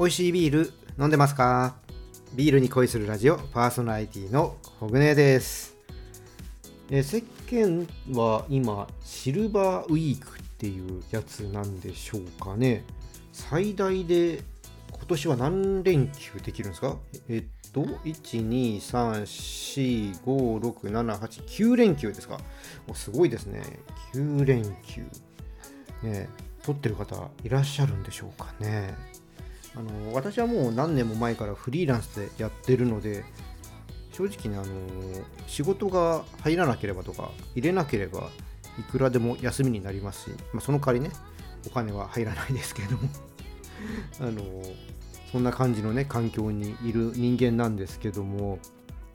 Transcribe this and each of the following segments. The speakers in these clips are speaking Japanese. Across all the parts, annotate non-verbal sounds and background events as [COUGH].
美味しいビール飲んでますか？ビールに恋するラジオパーソナリティのほぐねです、えー世間は今シルバーウィークっていうやつなんでしょうかね。最大で今年は何連休できるんですか？えっと123456789連休ですか？おすごいですね。9連休。ね取ってる方いらっしゃるんでしょうかね。あの私はもう何年も前からフリーランスでやってるので正直ねあの仕事が入らなければとか入れなければいくらでも休みになりますし、まあ、その代わりねお金は入らないですけれども [LAUGHS] あのそんな感じのね環境にいる人間なんですけども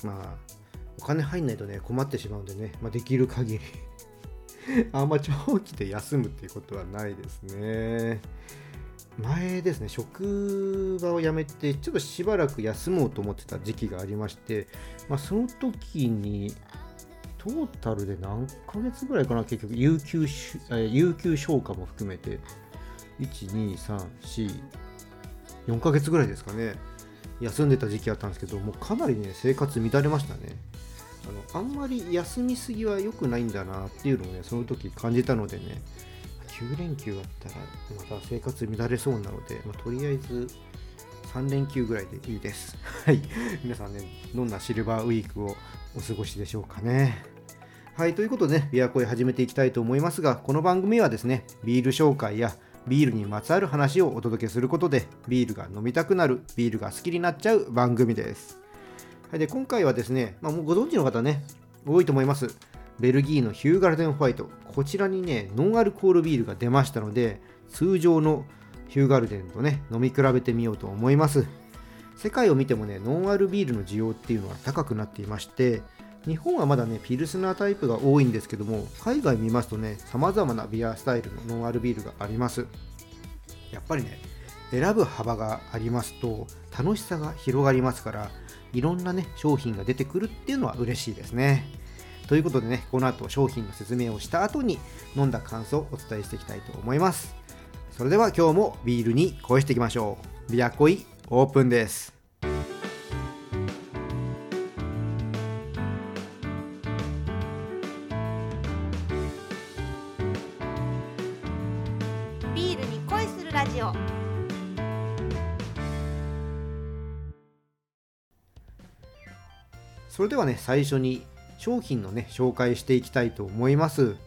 まあお金入んないとね困ってしまうんでね、まあ、できる限り [LAUGHS] あんま長期で休むっていうことはないですね。前ですね、職場を辞めて、ちょっとしばらく休もうと思ってた時期がありまして、まあ、その時に、トータルで何ヶ月ぐらいかな、結局、有給しえ有給消化も含めて、1、2、3、4、4ヶ月ぐらいですかね、休んでた時期あったんですけど、もうかなりね、生活乱れましたね。あのあんまり休みすぎは良くないんだなっていうのをね、その時感じたのでね、9連休あったらまた生活乱れそうなので、まあ、とりあえず3連休ぐらいでいいです。[LAUGHS] はい。皆さんね、どんなシルバーウィークをお過ごしでしょうかね。はい。ということでね、ビアコイ始めていきたいと思いますが、この番組はですね、ビール紹介やビールにまつわる話をお届けすることで、ビールが飲みたくなる、ビールが好きになっちゃう番組です。はい。で、今回はですね、まあ、もうご存知の方ね、多いと思います。ベルギーのヒューガルデンホワイト。こちらにね、ノンアルコールビールが出ましたので、通常のヒューガルデンとね、飲み比べてみようと思います。世界を見てもね、ノンアルビールの需要っていうのは高くなっていまして、日本はまだね、ピルスナータイプが多いんですけども、海外見ますとね、様々なビアスタイルのノンアルビールがあります。やっぱりね、選ぶ幅がありますと、楽しさが広がりますから、いろんなね、商品が出てくるっていうのは嬉しいですね。ということでね、この後商品の説明をした後に飲んだ感想をお伝えしていきたいと思います。それでは今日もビールに恋していきましょう。ビアコイオープンです。ビールに恋するラジオそれではね、最初に商品のね、紹介していきたいと思います。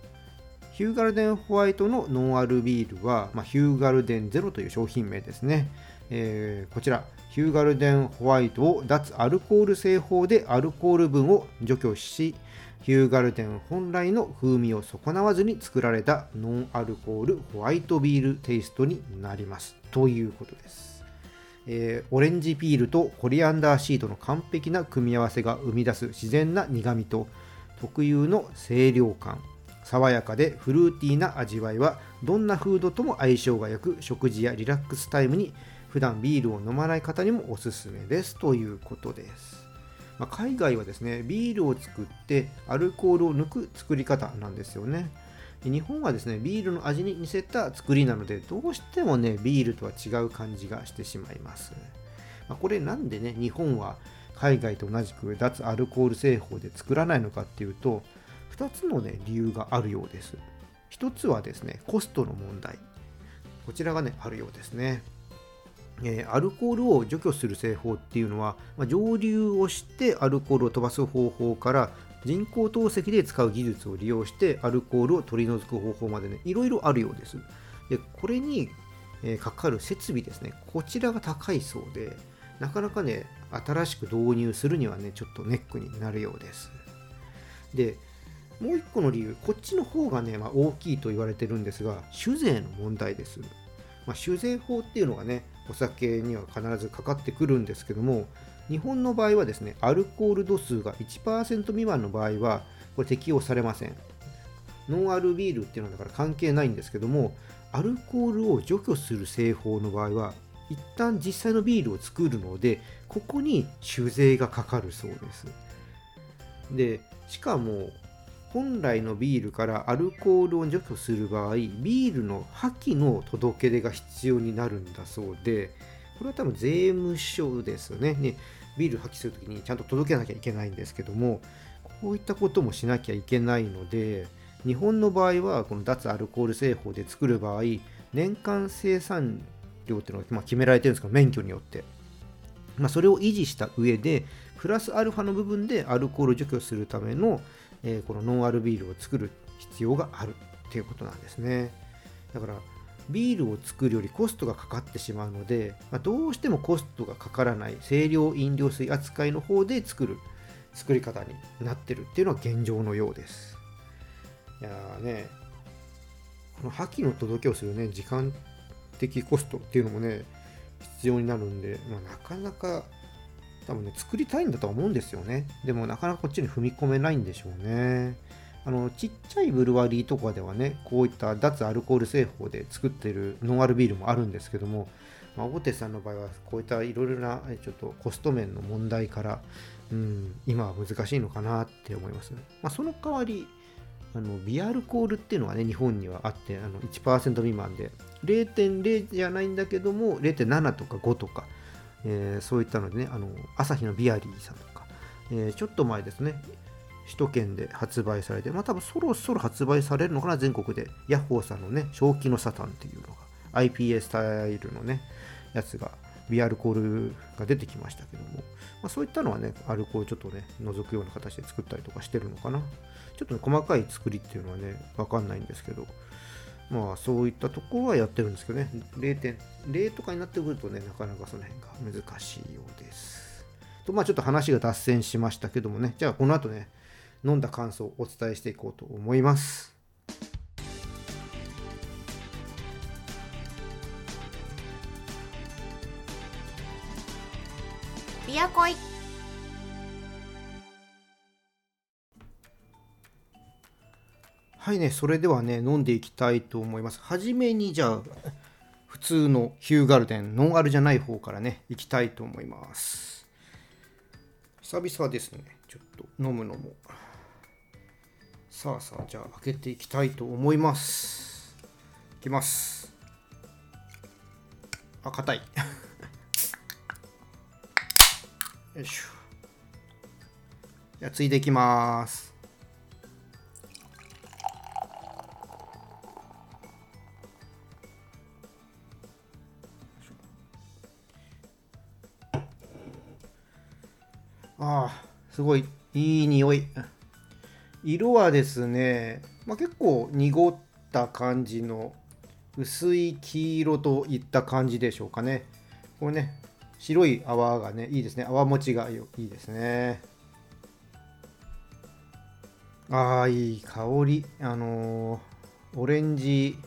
ヒューガルデンホワイトのノンアルビールは、まあ、ヒューガルデンゼロという商品名ですね。えーこちら、ヒューガルデンホワイトを脱アルコール製法でアルコール分を除去し、ヒューガルデン本来の風味を損なわずに作られたノンアルコールホワイトビールテイストになります。ということです。えーオレンジピールとコリアンダーシートの完璧な組み合わせが生み出す自然な苦みと特有の清涼感。爽やかでフルーティーな味わいはどんなフードとも相性が良く食事やリラックスタイムに普段ビールを飲まない方にもおすすめです。ということです、まあ海外はですねビールを作ってアルコールを抜く作り方なんですよね。日本はですねビールの味に似せた作りなのでどうしてもねビールとは違う感じがしてしまいます、まあこれなんでね日本は海外と同じく脱アルコール製法で作らないのかっていうと2つのね理由があるようです。1つはですねコストの問題。こちらがねあるようですね。えアルコールを除去する製法っていうのは、まあ蒸留をしてアルコールを飛ばす方法から人工透析で使う技術を利用してアルコールを取り除く方法までねいろいろあるようです。でこれに、えかかる設備ですねこちらが高いそうでなかなかね新しく導入するにはねちょっとネックになるようです。でもう一個の理由こっちの方がね、まあ、大きいと言われてるんですが酒税の問題です。まあ、酒税法っていうのがねお酒には必ずかかってくるんですけども日本の場合はですねアルコール度数が1%未満の場合はこれ適用されません。ノンアルビールっていうのはだから関係ないんですけどもアルコールを除去する製法の場合は一旦実際のビールを作るのでここに酒税がかかるそうです。でしかも本来のビールからアルコールを除去する場合ビールの破棄の届け出が必要になるんだそうでこれは多分税務署ですね。ねビール破棄するときにちゃんと届けなきゃいけないんですけどもこういったこともしなきゃいけないので日本の場合はこの脱アルコール製法で作る場合年間生産量っていうのが決められてるんですけど免許によって、まあ、それを維持した上でプラスアルファの部分でアルコール除去するための、えー、このノンアルビールを作る必要があるっていうことなんですね。だからビールを作るよりコストがかかってしまうので、まあ、どうしてもコストがかからない清涼飲料水扱いの方で作る作り方になってるっていうのは現状のようです。いやーねこの破棄の届けをするね時間的コストっていうのもね必要になるんで、まあ、なかなか多分ね作りたいんだとは思うんですよね。でもなかなかこっちに踏み込めないんでしょうね。あのちっちゃいブルワリーとかではねこういった脱アルコール製法で作ってるノンアルビールもあるんですけども、まあ、大手さんの場合はこういったいろいろなちょっとコスト面の問題から、うん、今は難しいのかなって思います、まあ、その代わりあのビアルコールっていうのがね日本にはあってあの1%未満で0.0じゃないんだけども0.7とか5とか、えー、そういったのでねあの朝日のビアリーさんとか、えー、ちょっと前ですね首都圏で発売されて、まあ多分そろそろ発売されるのかな、全国で。ヤッホーさんのね、正気のサタンっていうのが、IPA スタイルのね、やつが、ビアルコールが出てきましたけども、まあ、そういったのはね、アルコールちょっとね、除くような形で作ったりとかしてるのかな。ちょっと、ね、細かい作りっていうのはね、わかんないんですけど、まあそういったところはやってるんですけどね、0.0とかになってくるとね、なかなかその辺が難しいようです。と、まあちょっと話が脱線しましたけどもね、じゃあこの後ね、飲んだ感想をお伝えしていこうと思います。ビアコイはいね、それではね、飲んでいきたいと思います。はじめに、じゃあ、普通のヒューガルデン、ノンアルじゃない方からね、いきたいと思います。久々ですね、ちょっと飲むのも。さあさあじゃあ開けていきたいと思います。いきます。あ硬い。[LAUGHS] よいしょ。じゃあついでいきます。ああすごい。いい匂い。色はですね、まあ、結構濁った感じの薄い黄色といった感じでしょうかね。これね、白い泡がね、いいですね。泡持ちがいいですね。ああ、いい香り。あのー、オレンジ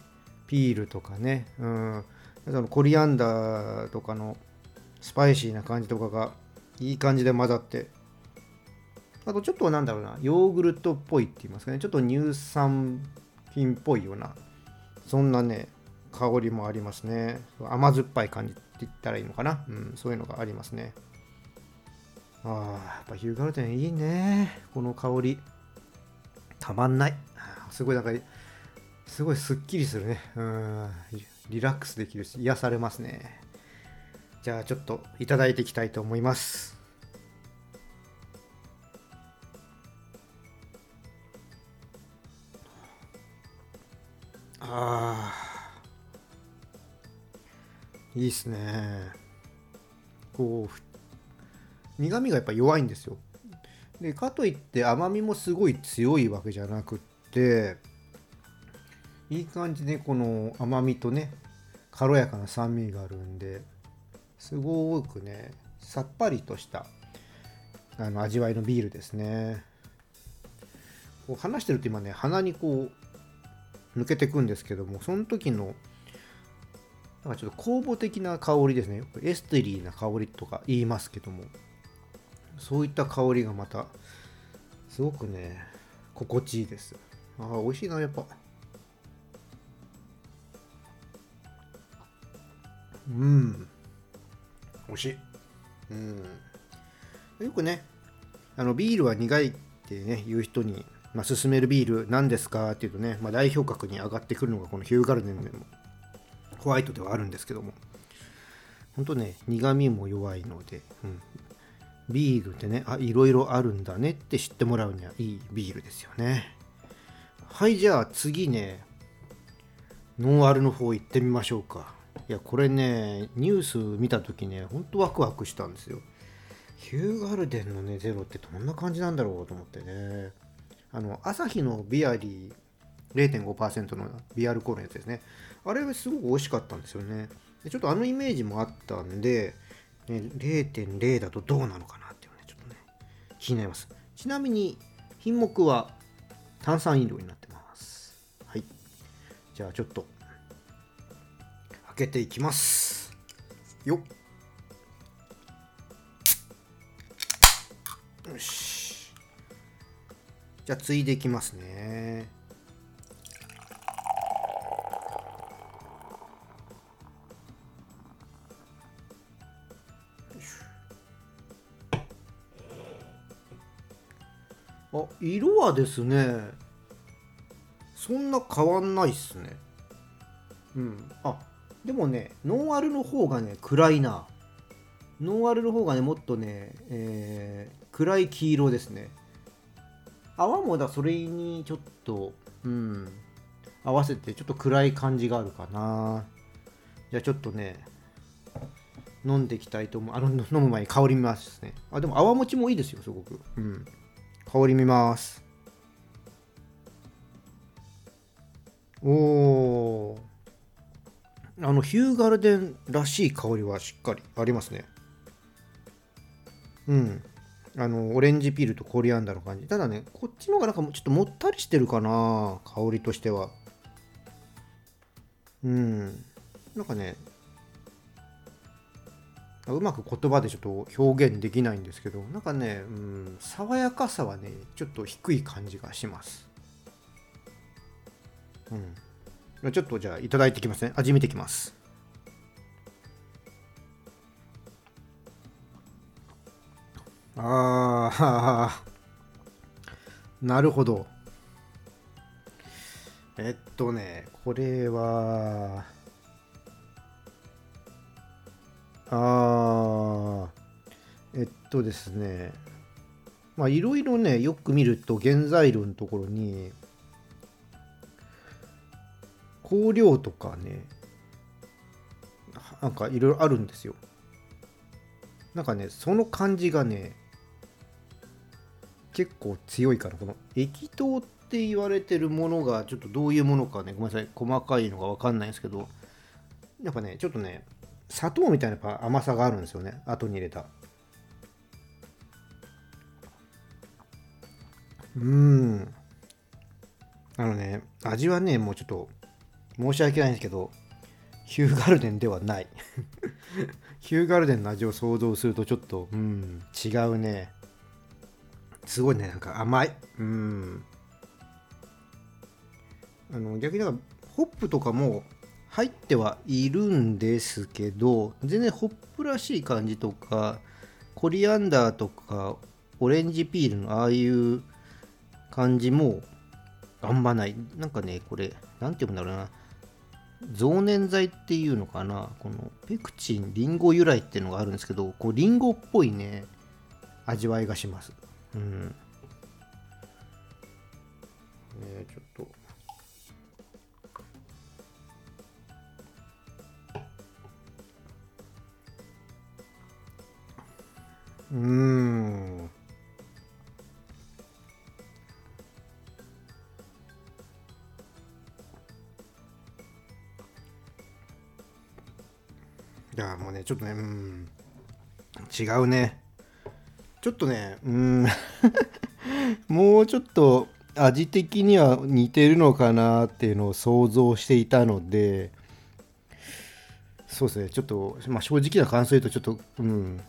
ピールとかね、うん、そのコリアンダーとかのスパイシーな感じとかがいい感じで混ざってあとちょっとなんだろうな、ヨーグルトっぽいって言いますかね、ちょっと乳酸品っぽいような、そんなね、香りもありますね。甘酸っぱい感じって言ったらいいのかな。うん、そういうのがありますね。ああ、やっぱヒューガルテンいいね。この香り。たまんない。すごいなんか、すごいすっきりするね。うん、リラックスできるし、癒されますね。じゃあちょっといただいていきたいと思います。あいいっすね。こう苦みがやっぱ弱いんですよ。でかといって甘みもすごい強いわけじゃなくっていい感じでこの甘みとね軽やかな酸味があるんですごくねさっぱりとしたあの味わいのビールですね。こう話してると今ね鼻にこう抜けていくんですけどもその時のなんかちょっと酵母的な香りですね。エステリーな香りとか言いますけどもそういった香りがまたすごくね心地いいです。ああ美味しいなやっぱ。うん。美味しい。うん。よくねあのビールは苦いってね言う人にまあ、進めるビール何ですかっていうとね、まあ、代表格に上がってくるのがこのヒューガルデンでもホワイトではあるんですけどもほんとね苦味も弱いので、うん、ビールってねあいろいろあるんだねって知ってもらうにはいいビールですよね。はいじゃあ次ねノンアルの方行ってみましょうか。いやこれねニュース見た時ねほんとワクワクしたんですよ。ヒューガルデンのねゼロってどんな感じなんだろうと思ってね。あの朝日のビアリー0.5%のビアルコールのやつですね。あれすごく美味しかったんですよね。でちょっとあのイメージもあったんで、ね、0.0だとどうなのかなっていうねちょっとね気になります。ちなみに品目は炭酸飲料になってます。はい。じゃあちょっと開けていきます。よっ。よし。じゃあついでいきますね。あ色はですねそんな変わんないっすね。うん。あでもねノンアルの方がね暗いな。ノンアルの方がねもっとね、えー暗い黄色ですね。泡もだそれにちょっとうん合わせてちょっと暗い感じがあるかな。じゃあちょっとね飲んでいきたいと思う。あの飲む前に香り見ますね。あでも泡持ちもいいですよすごく。うん。香り見ます。おー。あのヒューガルデンらしい香りはしっかりありますね。うん。あのオレンジピールとコリアンダーの感じ。ただねこっちの方がなんかちょっともったりしてるかな香りとしては。うん。なんかねうまく言葉でちょっと表現できないんですけどなんかね、うん、爽やかさはねちょっと低い感じがします。うん。ちょっとじゃあいただいてきますね。味見てきます。あー。[LAUGHS] なるほど。えっとねこれはあー。えっとですね。まあいろいろねよく見ると原材料のところに香料とかねなんかいろいろあるんですよ。なんかねその感じがね結構強いからこの液糖って言われてるものがちょっとどういうものかねごめんなさい細かいのが分かんないんですけどやっぱねちょっとね砂糖みたいな甘さがあるんですよね後に入れた。うん。あのね味はねもうちょっと申し訳ないんですけどヒューガルデンではない。ヒューガルデンの味を想像するとちょっとうん違うね。すごいねなんか甘い。うん。あの逆になんかホップとかも入ってはいるんですけど全然ホップらしい感じとかコリアンダーとかオレンジピールのああいう感じもあんまない。なんかねこれなんて言うんだろうな。増粘剤っていうのかな。このペクチンリンゴ由来っていうのがあるんですけどこうリンゴっぽいね味わいがします。うん。ねちょっと。うーん。いやもうねちょっとねうん。違うね。ちょっとねうん。[LAUGHS] もうちょっと味的には似てるのかなっていうのを想像していたのでそうですねちょっと、まあ、正直な感想言うとちょっとうん。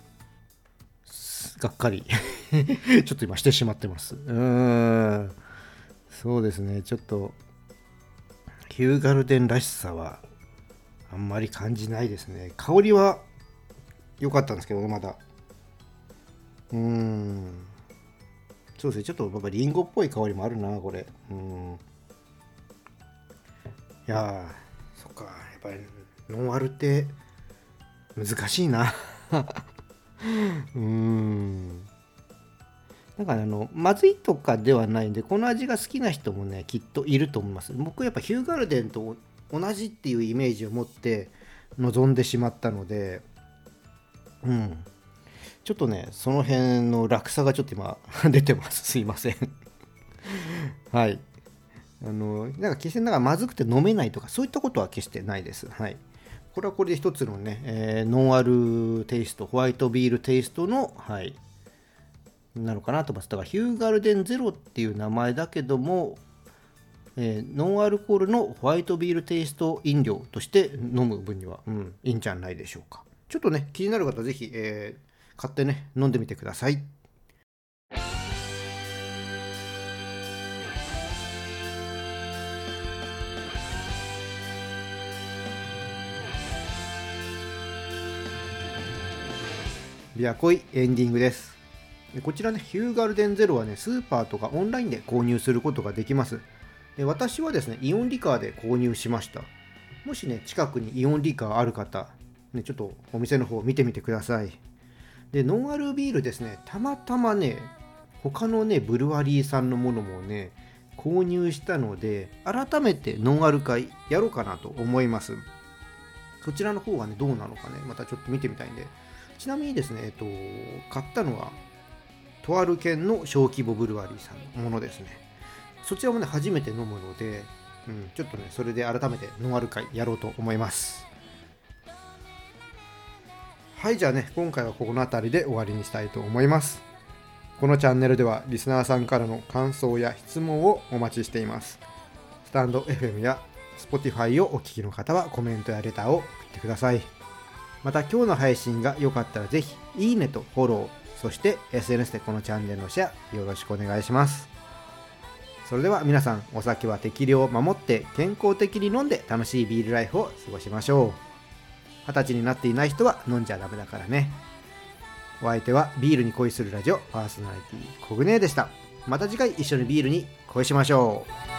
がっかり。[LAUGHS] ちょっと今してしまってます。うん。そうですねちょっとヒューガルデンらしさはあんまり感じないですね。香りは良かったんですけどねまだ。うん。そうですね。ちょっとやっぱリンゴっぽい香りもあるなこれ。うん。いやーそっか。やっぱりノンアルって難しいな。[LAUGHS] うん。なんかねあのまずいとかではないんでこの味が好きな人もねきっといると思います。僕やっぱヒューガルデンと同じっていうイメージを持って臨んでしまったのでうん。ちょっとねその辺の落差がちょっと今 [LAUGHS] 出てます。すいません。[LAUGHS] はい。あのなんか決してなんかまずくて飲めないとかそういったことは決してないです。はい。これはこれで一つのね、えーノンアルテイストホワイトビールテイストのはい。なのかなと思いますだからヒューガルデンゼロっていう名前だけども、えーノンアルコールのホワイトビールテイスト飲料として飲む分には、うん、いいんじゃないでしょうか。ちょっとね気になる方ぜひ、えー買ってね飲んでみてください。ビアコイエンディングです。こちらねヒューガルデンゼロはねスーパーとかオンラインで購入することができます。で私はですねイオンリカーで購入しました。もしね近くにイオンリカーある方、ね、ちょっとお店の方見てみてください。でノンアルビールですねたまたまね他のねブルワリーさんのものもね購入したので改めてノンアル会やろうかなと思います。そちらの方がねどうなのかねまたちょっと見てみたいんで。ちなみにですね、えっと、買ったのはとある県の小規模ブルワリーさんのものですね。そちらもね初めて飲むので、うん、ちょっとねそれで改めてノンアル会やろうと思います。はいじゃあね今回はここの辺りで終わりにしたいと思います。このチャンネルではリスナーさんからの感想や質問をお待ちしています。スタンド FM や Spotify をお聞きの方はコメントやレターを送ってください。また今日の配信が良かったらぜひいいねとフォローそして SNS でこのチャンネルのシェアよろしくお願いします。それでは皆さんお酒は適量を守って健康的に飲んで楽しいビールライフを過ごしましょう。二十歳になっていない人は飲んじゃダメだからね。お相手はビールに恋するラジオパーソナリティコグネでした。また次回一緒にビールに恋しましょう。